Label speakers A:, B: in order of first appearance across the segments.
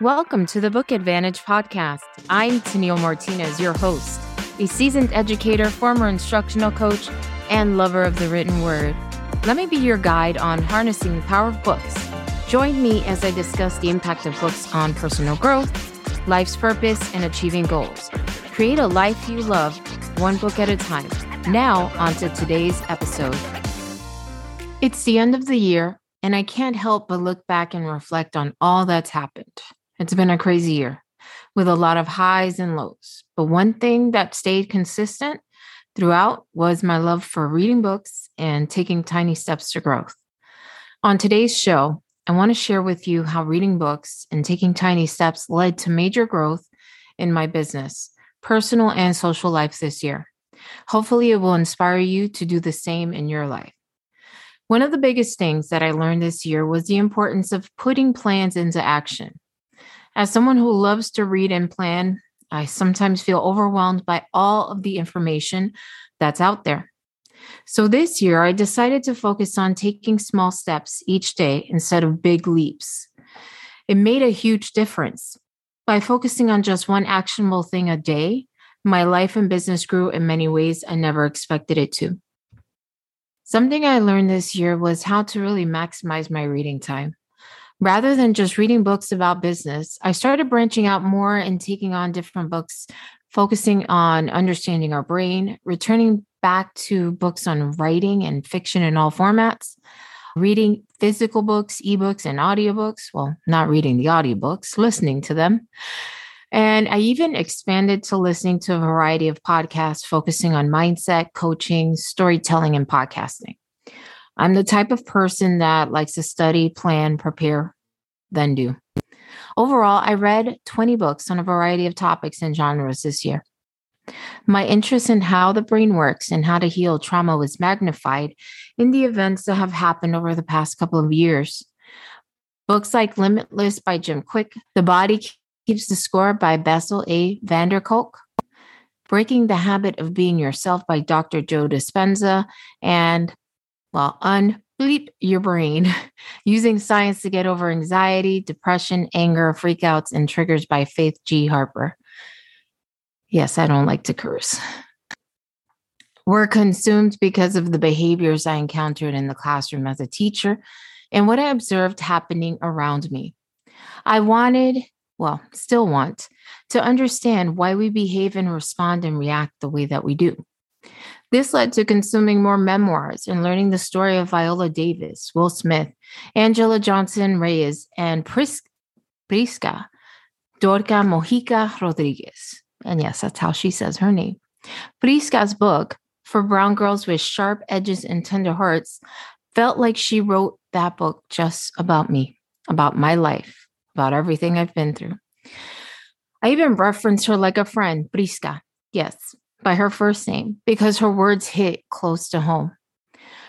A: Welcome to the Book Advantage podcast. I'm Tennille Martinez, your host, a seasoned educator, former instructional coach, and lover of the written word. Let me be your guide on harnessing the power of books. Join me as I discuss the impact of books on personal growth, life's purpose, and achieving goals. Create a life you love, one book at a time. Now, on to today's episode. It's the end of the year, and I can't help but look back and reflect on all that's happened. It's been a crazy year with a lot of highs and lows. But one thing that stayed consistent throughout was my love for reading books and taking tiny steps to growth. On today's show, I want to share with you how reading books and taking tiny steps led to major growth in my business, personal and social life this year. Hopefully, it will inspire you to do the same in your life. One of the biggest things that I learned this year was the importance of putting plans into action. As someone who loves to read and plan, I sometimes feel overwhelmed by all of the information that's out there. So this year, I decided to focus on taking small steps each day instead of big leaps. It made a huge difference. By focusing on just one actionable thing a day, my life and business grew in many ways I never expected it to. Something I learned this year was how to really maximize my reading time. Rather than just reading books about business, I started branching out more and taking on different books, focusing on understanding our brain, returning back to books on writing and fiction in all formats, reading physical books, ebooks, and audiobooks. Well, not reading the audiobooks, listening to them. And I even expanded to listening to a variety of podcasts focusing on mindset, coaching, storytelling, and podcasting. I'm the type of person that likes to study, plan, prepare, then do. Overall, I read 20 books on a variety of topics and genres this year. My interest in how the brain works and how to heal trauma was magnified in the events that have happened over the past couple of years. Books like Limitless by Jim Kwik, The Body Keeps the Score by Bessel A. van der Kolk, Breaking the Habit of Being Yourself by Dr. Joe Dispenza, and well, unbleep your brain using science to get over anxiety, depression, anger, freakouts, and triggers by Faith G. Harper. Yes, I don't like to curse. We're consumed because of the behaviors I encountered in the classroom as a teacher and what I observed happening around me. I wanted, well, still want, to understand why we behave and respond and react the way that we do. This led to consuming more memoirs and learning the story of Viola Davis, Will Smith, Angela Johnson Reyes, and Pris- Prisca Dorca Mojica Rodriguez. And yes, that's how she says her name. Prisca's book, For Brown Girls with Sharp Edges and Tender Hearts, felt like she wrote that book just about me, about my life, about everything I've been through. I even referenced her like a friend, Prisca. Yes, by her first name because her words hit close to home.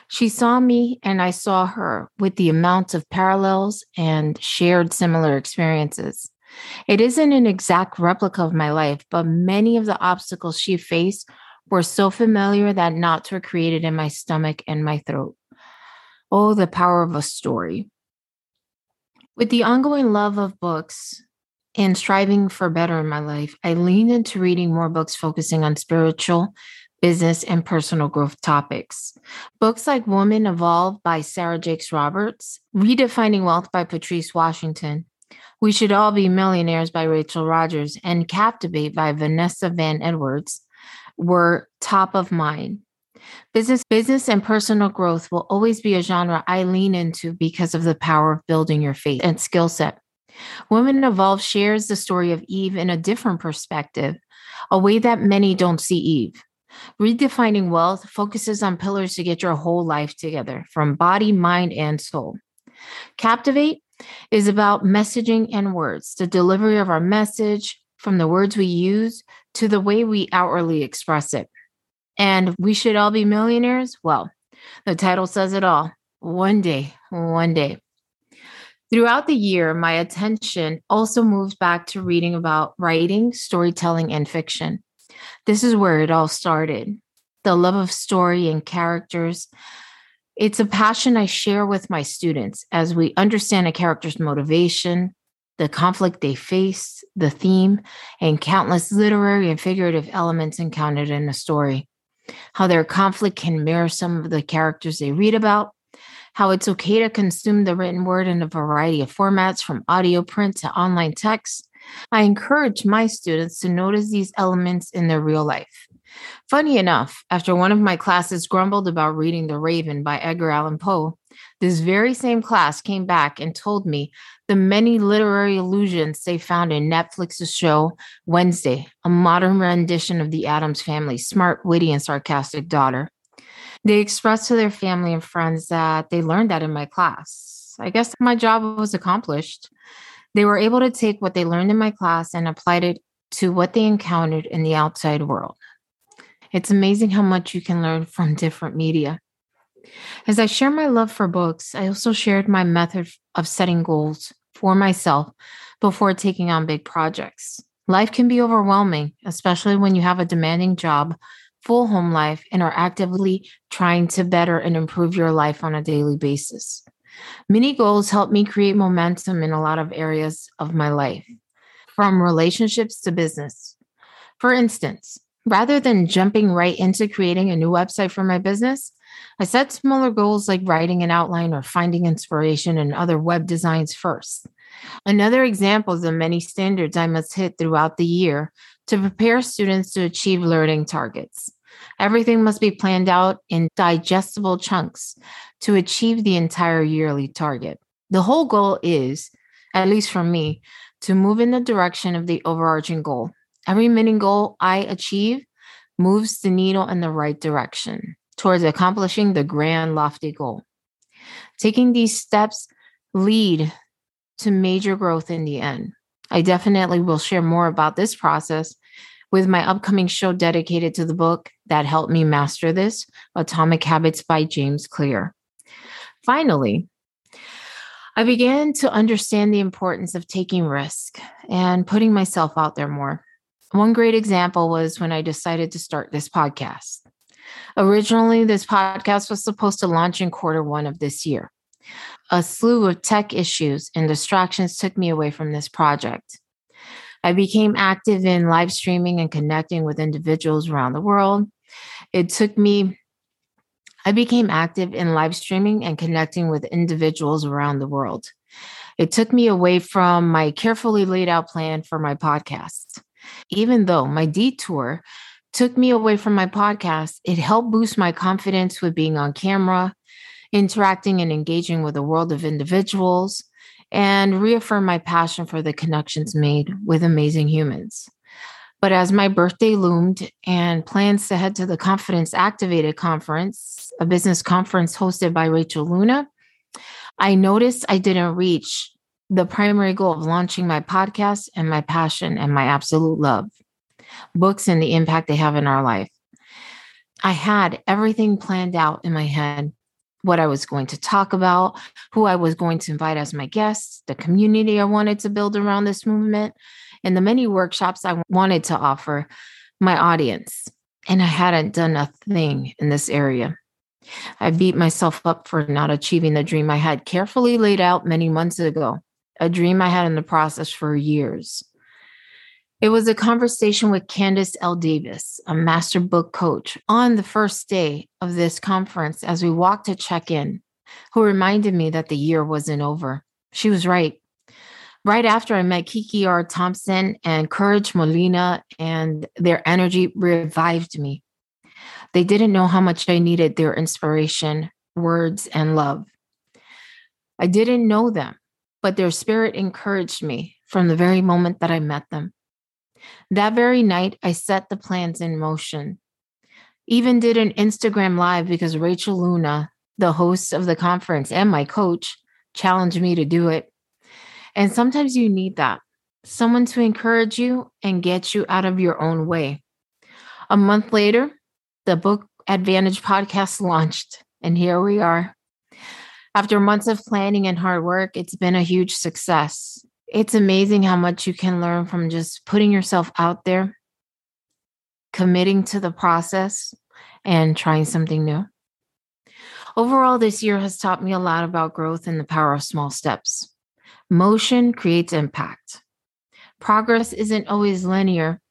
A: She saw me and I saw her with the amount of parallels and shared similar experiences. It isn't an exact replica of my life, but many of the obstacles she faced were so familiar that knots were created in my stomach and my throat. Oh, the power of a story. With the ongoing love of books, and striving for better in my life, I leaned into reading more books focusing on spiritual, business, and personal growth topics. Books like Woman Evolved by Sarah Jakes Roberts, Redefining Wealth by Patrice Washington, We Should All Be Millionaires by Rachel Rodgers, and Captivate by Vanessa Van Edwards were top of mind. Business, business and personal growth will always be a genre I lean into because of the power of building your faith and skill set. Women Evolve shares the story of Eve in a different perspective, a way that many don't see Eve. Redefining Wealth focuses on pillars to get your whole life together from body, mind, and soul. Captivate is about messaging and words, the delivery of our message from the words we use to the way we outwardly express it. And we should all be millionaires? Well, the title says it all. One day, one day. Throughout the year, my attention also moved back to reading about writing, storytelling, and fiction. This is where it all started the love of story and characters. It's a passion I share with my students as we understand a character's motivation, the conflict they face, the theme, and countless literary and figurative elements encountered in a story. How their conflict can mirror some of the characters they read about, how it's okay to consume the written word in a variety of formats from audio, print to online text. I encourage my students to notice these elements in their real life. Funny enough, after one of my classes grumbled about reading The Raven by Edgar Allan Poe, this very same class came back and told me the many literary allusions they found in Netflix's show Wednesday, a modern rendition of the Addams family's smart, witty, and sarcastic daughter. They expressed to their family and friends that they learned that in my class. I guess my job was accomplished. They were able to take what they learned in my class and applied it to what they encountered in the outside world. It's amazing how much you can learn from different media. As I share my love for books, I also shared my method of setting goals for myself before taking on big projects. Life can be overwhelming, especially when you have a demanding job, full home life, and are actively trying to better and improve your life on a daily basis. Mini goals help me create momentum in a lot of areas of my life, from relationships to business. For instance, rather than jumping right into creating a new website for my business, I set smaller goals like writing an outline or finding inspiration in other web designs first. Another example is the many standards I must hit throughout the year to prepare students to achieve learning targets. Everything must be planned out in digestible chunks to achieve the entire yearly target. The whole goal is, at least for me, to move in the direction of the overarching goal. Every mini goal I achieve moves the needle in the right direction towards accomplishing the grand, lofty goal. Taking these steps lead to major growth in the end. I definitely will share more about this process with my upcoming show dedicated to the book that helped me master this Atomic Habits by James Clear. Finally, I began to understand the importance of taking risk and putting myself out there more. One great example was when I decided to start this podcast. Originally, this podcast was supposed to launch in quarter one of this year. A slew of tech issues and distractions took me away from this project. I became active in live streaming and connecting with individuals around the world. It took me, I became active in live streaming and connecting with individuals around the world. It took me away from my carefully laid out plan for my podcast. Even though my detour took me away from my podcast. It helped boost my confidence with being on camera, interacting and engaging with a world of individuals, and reaffirm my passion for the connections made with amazing humans. But as my birthday loomed and plans to head to the Confidence Activated Conference, a business conference hosted by Rachel Luna, I noticed I didn't reach the primary goal of launching my podcast and my passion and my absolute love books and the impact they have in our life. I had everything planned out in my head what I was going to talk about, who I was going to invite as my guests, the community I wanted to build around this movement, and the many workshops I wanted to offer my audience. And I hadn't done a thing in this area. I beat myself up for not achieving the dream I had carefully laid out many months ago, a dream I had in the process for years. It was a conversation with Candice L. Davis, a master book coach, on the first day of this conference as we walked to check in, who reminded me that the year wasn't over. She was right. Right after I met Kiki R. Thompson and Courage Molina, and their energy revived me. They didn't know how much I needed their inspiration, words, and love. I didn't know them, but their spirit encouraged me from the very moment that I met them. That very night, I set the plans in motion. Even did an Instagram live because Rachel Luna, the host of the conference and my coach, challenged me to do it. And sometimes you need that someone to encourage you and get you out of your own way. A month later, the Book Advantage podcast launched, and here we are. After months of planning and hard work, it's been a huge success it's amazing how much you can learn from just putting yourself out there, committing to the process, and trying something new. Overall, this year has taught me a lot about growth and the power of small steps. Motion creates impact. Progress isn't always linear,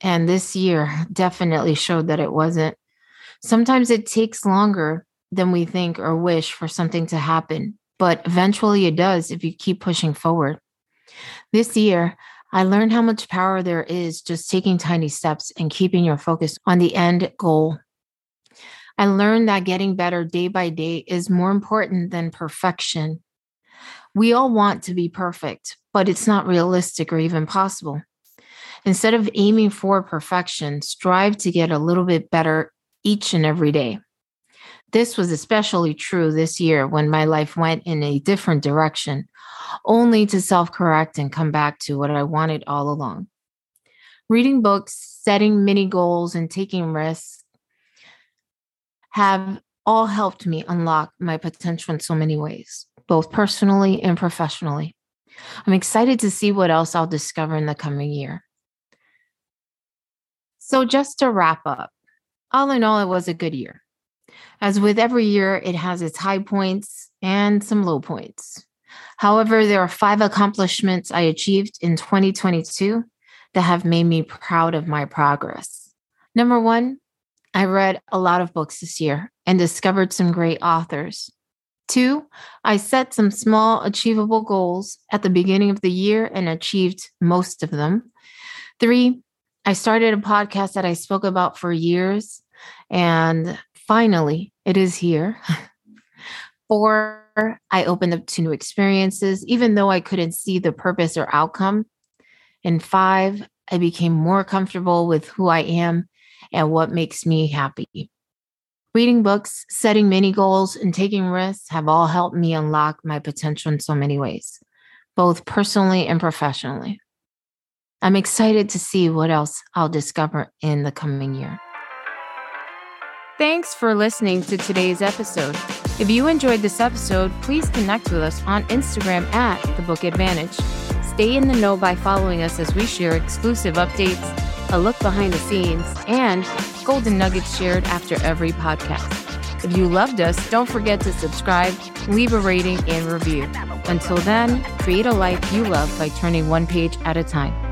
A: and this year definitely showed that it wasn't. Sometimes it takes longer than we think or wish for something to happen, but eventually it does if you keep pushing forward. This year, I learned how much power there is just taking tiny steps and keeping your focus on the end goal. I learned that getting better day by day is more important than perfection. We all want to be perfect, but it's not realistic or even possible. Instead of aiming for perfection, strive to get a little bit better each and every day. This was especially true this year when my life went in a different direction, only to self correct and come back to what I wanted all along. Reading books, setting mini goals, and taking risks have all helped me unlock my potential in so many ways, both personally and professionally. I'm excited to see what else I'll discover in the coming year. So, just to wrap up, all in all, it was a good year. As with every year, it has its high points and some low points. However, there are five accomplishments I achieved in 2022 that have made me proud of my progress. Number one, I read a lot of books this year and discovered some great authors. Two, I set some small, achievable goals at the beginning of the year and achieved most of them. Three, I started a podcast that I spoke about for years and finally, it is here. Four, I opened up to new experiences, even though I couldn't see the purpose or outcome. And five, I became more comfortable with who I am and what makes me happy. Reading books, setting mini goals, and taking risks have all helped me unlock my potential in so many ways, both personally and professionally. I'm excited to see what else I'll discover in the coming year. Thanks for listening to today's episode. If you enjoyed this episode, please connect with us on Instagram at The Book Advantage. Stay in the know by following us as we share exclusive updates, a look behind the scenes, and golden nuggets shared after every podcast. If you loved us, don't forget to subscribe, leave a rating, and review. Until then, create a life you love by turning one page at a time.